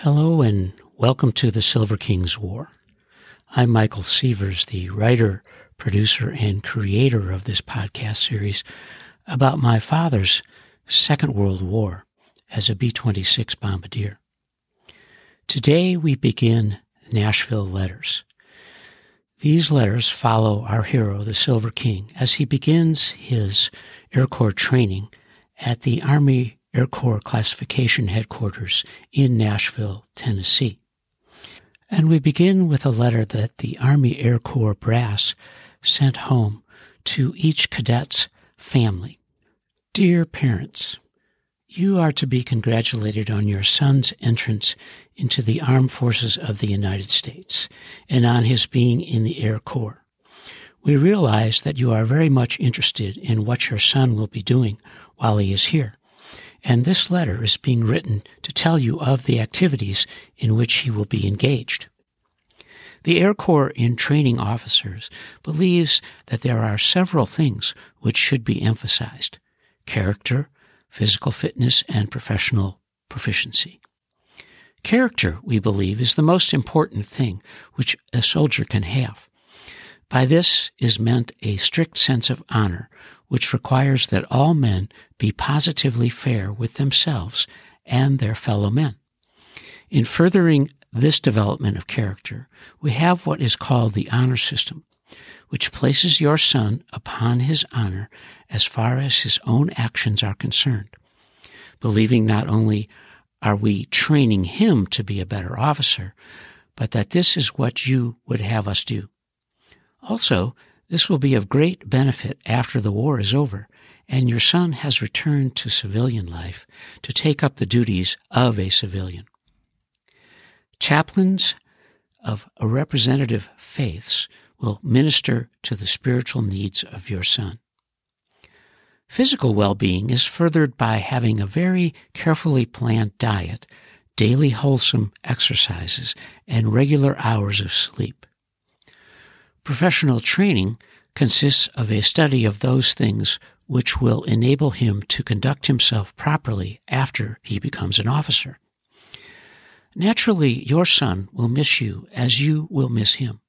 Hello and welcome to the Silver Kings War. I'm Michael Sievers, the writer, producer, and creator of this podcast series about my father's Second World War as a B 26 bombardier. Today we begin Nashville Letters. These letters follow our hero, the Silver King, as he begins his Air Corps training at the Army Air Corps Classification Headquarters in Nashville, Tennessee. And we begin with a letter that the Army Air Corps brass sent home to each cadet's family. Dear parents, you are to be congratulated on your son's entrance into the armed forces of the United States and on his being in the Air Corps. We realize that you are very much interested in what your son will be doing while he is here and this letter is being written to tell you of the activities in which he will be engaged. The Air Corps in training officers believes that there are several things which should be emphasized character, physical fitness, and professional proficiency. Character, we believe, is the most important thing which a soldier can have. By this is meant a strict sense of honor, which requires that all men be positively fair with themselves and their fellow men. In furthering this development of character, we have what is called the honor system, which places your son upon his honor as far as his own actions are concerned, believing not only are we training him to be a better officer, but that this is what you would have us do. Also, this will be of great benefit after the war is over and your son has returned to civilian life to take up the duties of a civilian. Chaplains of a representative faiths will minister to the spiritual needs of your son. Physical well-being is furthered by having a very carefully planned diet, daily wholesome exercises, and regular hours of sleep. Professional training consists of a study of those things which will enable him to conduct himself properly after he becomes an officer. Naturally, your son will miss you as you will miss him.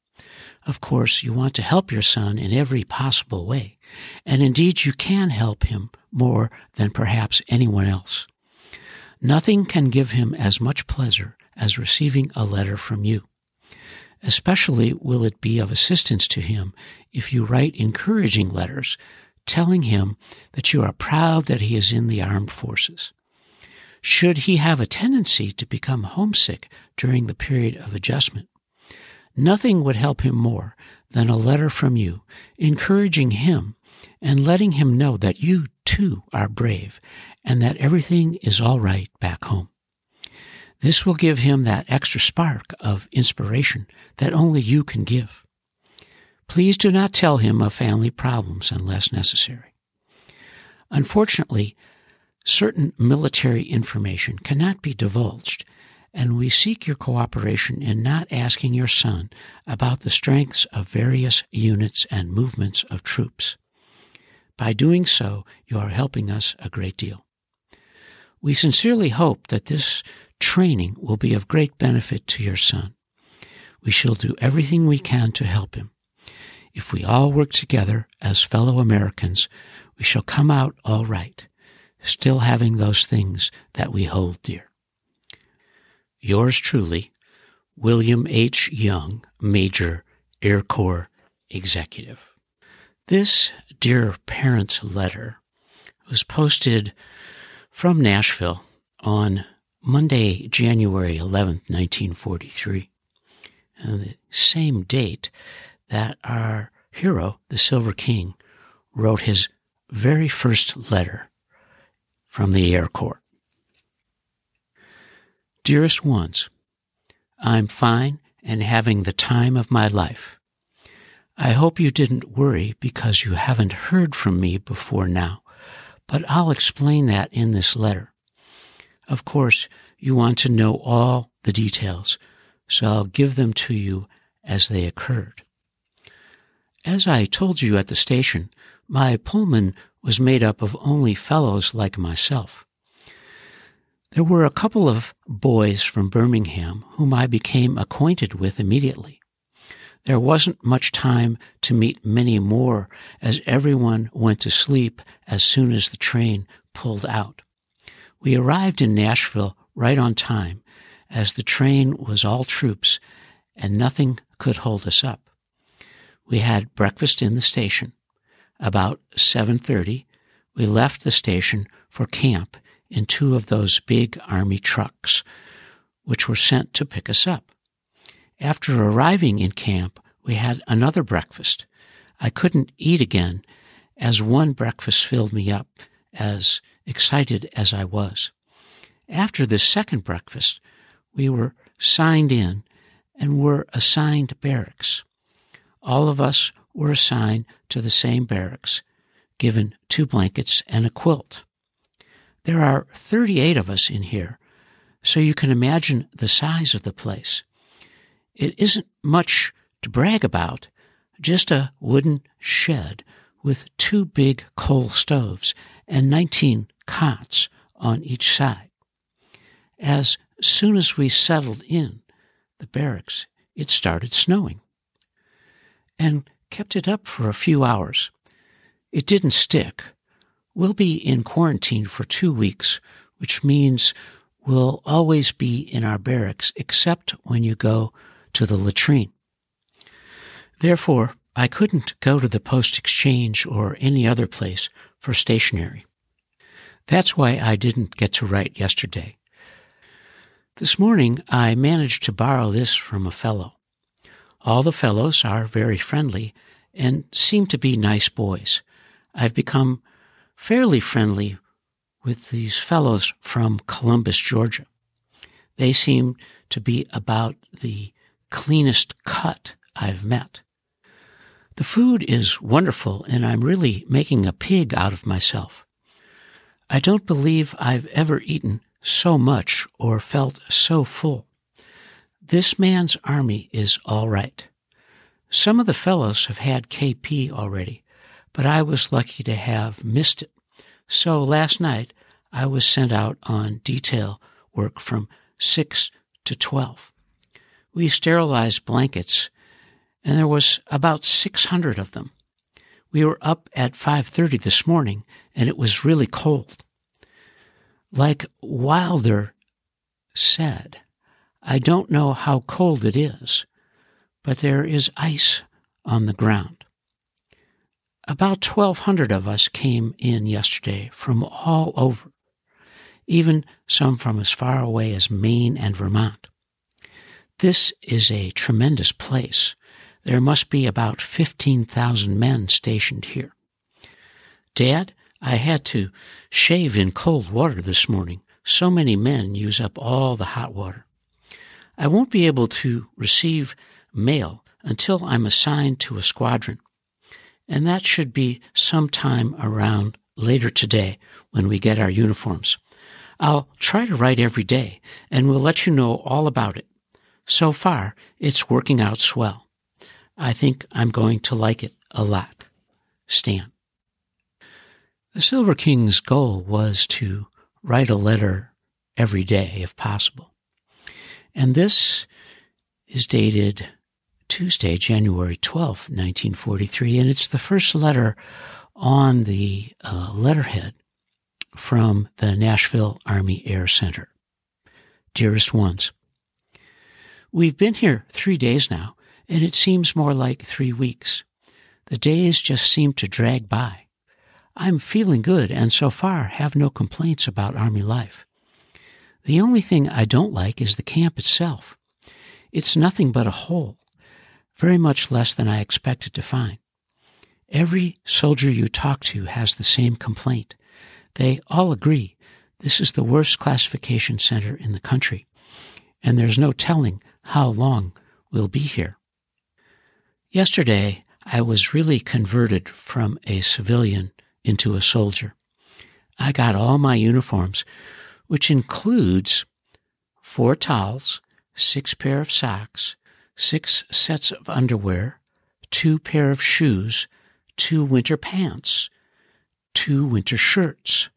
Of course, you want to help your son in every possible way, and indeed you can help him more than perhaps anyone else. Nothing can give him as much pleasure as receiving a letter from you. Especially will it be of assistance to him if you write encouraging letters telling him that you are proud that he is in the armed forces. Should he have a tendency to become homesick during the period of adjustment, nothing would help him more than a letter from you encouraging him and letting him know that you too are brave and that everything is all right back home. This will give him that extra spark of inspiration that only you can give. Please do not tell him of family problems unless necessary. Unfortunately, certain military information cannot be divulged, and we seek your cooperation in not asking your son about the strengths of various units and movements of troops. By doing so, you are helping us a great deal. We sincerely hope that this training will be of great benefit to your son. We shall do everything we can to help him. If we all work together as fellow Americans, we shall come out all right, still having those things that we hold dear. Yours truly, William H. Young, Major, Air Corps Executive. This dear parents' letter was posted from Nashville on Monday, January 11th, 1943. And uh, the same date that our hero, the Silver King, wrote his very first letter from the Air Corps. Dearest ones, I'm fine and having the time of my life. I hope you didn't worry because you haven't heard from me before now, but I'll explain that in this letter. Of course, you want to know all the details, so I'll give them to you as they occurred. As I told you at the station, my Pullman was made up of only fellows like myself. There were a couple of boys from Birmingham whom I became acquainted with immediately. There wasn't much time to meet many more as everyone went to sleep as soon as the train pulled out. We arrived in Nashville right on time as the train was all troops and nothing could hold us up. We had breakfast in the station. About 7:30, we left the station for camp in two of those big army trucks, which were sent to pick us up. After arriving in camp, we had another breakfast. I couldn't eat again, as one breakfast filled me up, as excited as I was. After this second breakfast, we were signed in and were assigned barracks. All of us were assigned to the same barracks, given two blankets and a quilt. There are 38 of us in here, so you can imagine the size of the place. It isn't much to brag about, just a wooden shed with two big coal stoves and 19 cots on each side. As soon as we settled in the barracks, it started snowing and kept it up for a few hours. It didn't stick. We'll be in quarantine for two weeks, which means we'll always be in our barracks except when you go to the latrine. Therefore, I couldn't go to the post exchange or any other place for stationery. That's why I didn't get to write yesterday. This morning I managed to borrow this from a fellow. All the fellows are very friendly and seem to be nice boys. I've become fairly friendly with these fellows from Columbus, Georgia. They seem to be about the cleanest cut I've met. The food is wonderful, and I'm really making a pig out of myself. I don't believe I've ever eaten so much or felt so full. This man's army is all right. Some of the fellows have had KP already, but I was lucky to have missed it. So last night I was sent out on detail work from 6 to 12. We sterilized blankets and there was about 600 of them. We were up at 5:30 this morning and it was really cold. Like Wilder said, I don't know how cold it is, but there is ice on the ground. About 1,200 of us came in yesterday from all over, even some from as far away as Maine and Vermont. This is a tremendous place. There must be about 15,000 men stationed here. Dad, I had to shave in cold water this morning. So many men use up all the hot water. I won't be able to receive mail until I'm assigned to a squadron, and that should be sometime around later today when we get our uniforms. I'll try to write every day, and we'll let you know all about it. So far, it's working out swell. I think I'm going to like it a lot. Stan. The Silver King's goal was to write a letter every day if possible. And this is dated Tuesday, January 12th, 1943, and it's the first letter on the uh, letterhead from the Nashville Army Air Center. Dearest ones, we've been here three days now, and it seems more like three weeks. The days just seem to drag by. I'm feeling good and so far have no complaints about Army life. The only thing I don't like is the camp itself. It's nothing but a hole, very much less than I expected to find. Every soldier you talk to has the same complaint. They all agree this is the worst classification center in the country, and there's no telling how long we'll be here. Yesterday, I was really converted from a civilian into a soldier. I got all my uniforms, which includes four towels, six pair of socks, six sets of underwear, two pair of shoes, two winter pants, two winter shirts,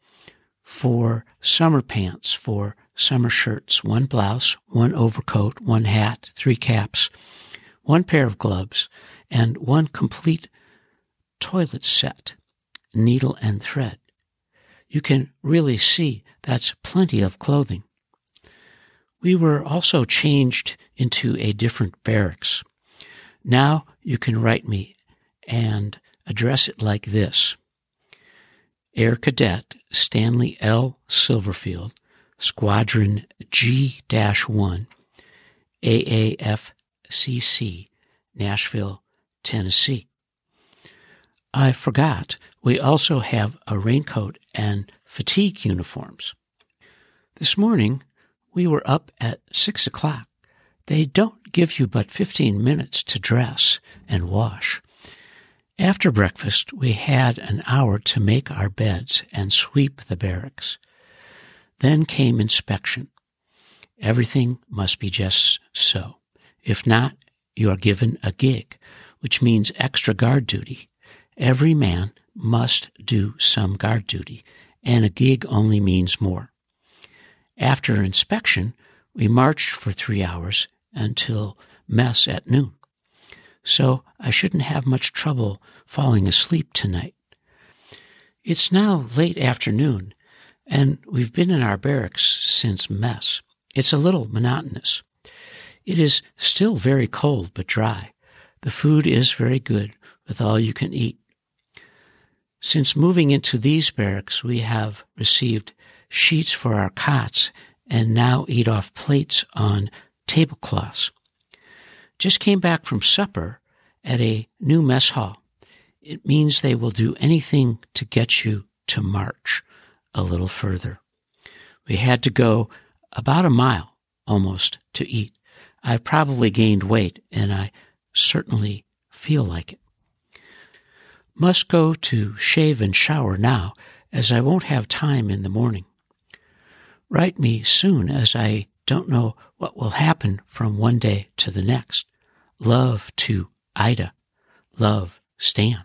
four summer pants four summer shirts, one blouse, one overcoat, one hat, three caps, one pair of gloves, and one complete toilet set, needle and thread. You can really see that's plenty of clothing. We were also changed into a different barracks. Now you can write me and address it like this Air Cadet Stanley L. Silverfield, Squadron G 1, AAFCC, Nashville, Tennessee. I forgot, we also have a raincoat and fatigue uniforms. This morning, we were up at six o'clock. They don't give you but 15 minutes to dress and wash. After breakfast, we had an hour to make our beds and sweep the barracks. Then came inspection. Everything must be just so. If not, you are given a gig, which means extra guard duty. Every man must do some guard duty, and a gig only means more. After inspection, we marched for three hours until mess at noon. So I shouldn't have much trouble falling asleep tonight. It's now late afternoon, and we've been in our barracks since mess. It's a little monotonous. It is still very cold but dry. The food is very good with all you can eat. Since moving into these barracks, we have received sheets for our cots and now eat off plates on tablecloths. Just came back from supper at a new mess hall. It means they will do anything to get you to march a little further. We had to go about a mile almost to eat. I probably gained weight and I certainly feel like it. Must go to shave and shower now, as I won't have time in the morning. Write me soon, as I don't know what will happen from one day to the next. Love to Ida. Love, Stan.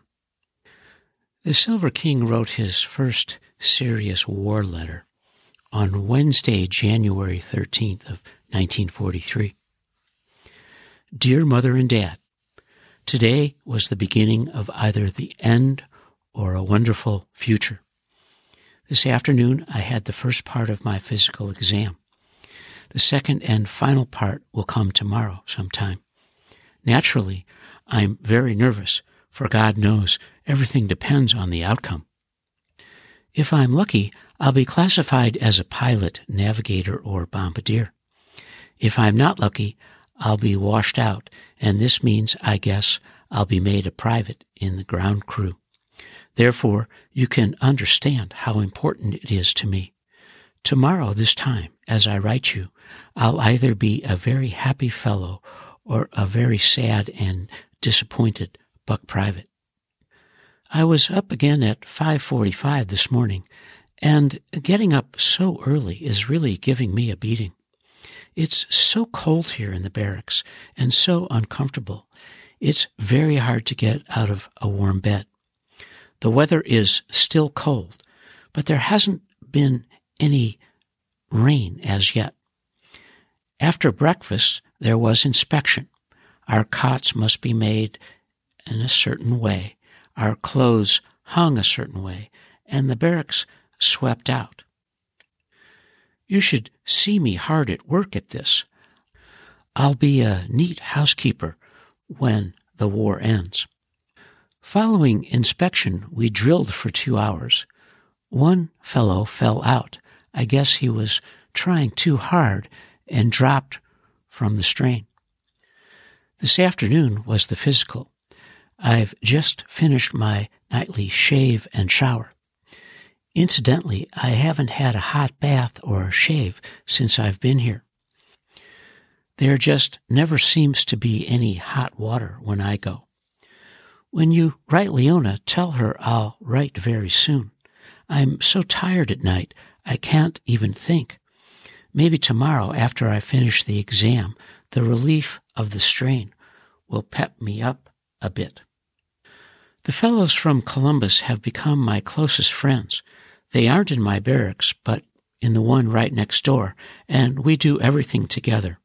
The Silver King wrote his first serious war letter on Wednesday, January 13th of 1943. Dear Mother and Dad, Today was the beginning of either the end or a wonderful future. This afternoon, I had the first part of my physical exam. The second and final part will come tomorrow sometime. Naturally, I'm very nervous, for God knows everything depends on the outcome. If I'm lucky, I'll be classified as a pilot, navigator, or bombardier. If I'm not lucky, I'll be washed out, and this means, I guess, I'll be made a private in the ground crew. Therefore, you can understand how important it is to me. Tomorrow, this time, as I write you, I'll either be a very happy fellow or a very sad and disappointed buck private. I was up again at 5:45 this morning, and getting up so early is really giving me a beating. It's so cold here in the barracks and so uncomfortable. It's very hard to get out of a warm bed. The weather is still cold, but there hasn't been any rain as yet. After breakfast, there was inspection. Our cots must be made in a certain way, our clothes hung a certain way, and the barracks swept out. You should see me hard at work at this. I'll be a neat housekeeper when the war ends. Following inspection, we drilled for two hours. One fellow fell out. I guess he was trying too hard and dropped from the strain. This afternoon was the physical. I've just finished my nightly shave and shower. Incidentally, I haven't had a hot bath or a shave since I've been here. There just never seems to be any hot water when I go. When you write Leona, tell her I'll write very soon. I'm so tired at night, I can't even think. Maybe tomorrow, after I finish the exam, the relief of the strain will pep me up a bit. The fellows from Columbus have become my closest friends. They aren't in my barracks, but in the one right next door, and we do everything together.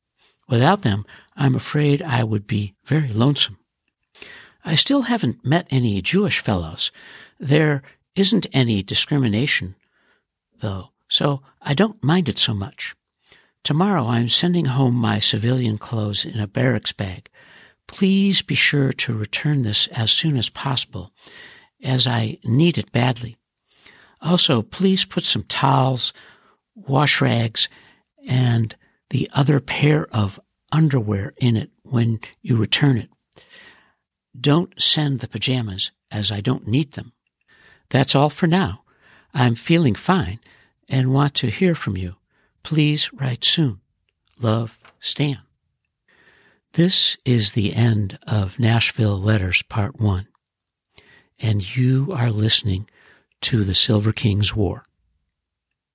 Without them, I'm afraid I would be very lonesome. I still haven't met any Jewish fellows. There isn't any discrimination, though, so I don't mind it so much. Tomorrow I'm sending home my civilian clothes in a barracks bag. Please be sure to return this as soon as possible, as I need it badly. Also, please put some towels, wash rags, and the other pair of underwear in it when you return it. Don't send the pajamas, as I don't need them. That's all for now. I'm feeling fine and want to hear from you. Please write soon. Love, Stan. This is the end of Nashville Letters Part 1, and you are listening to the Silver Kings War.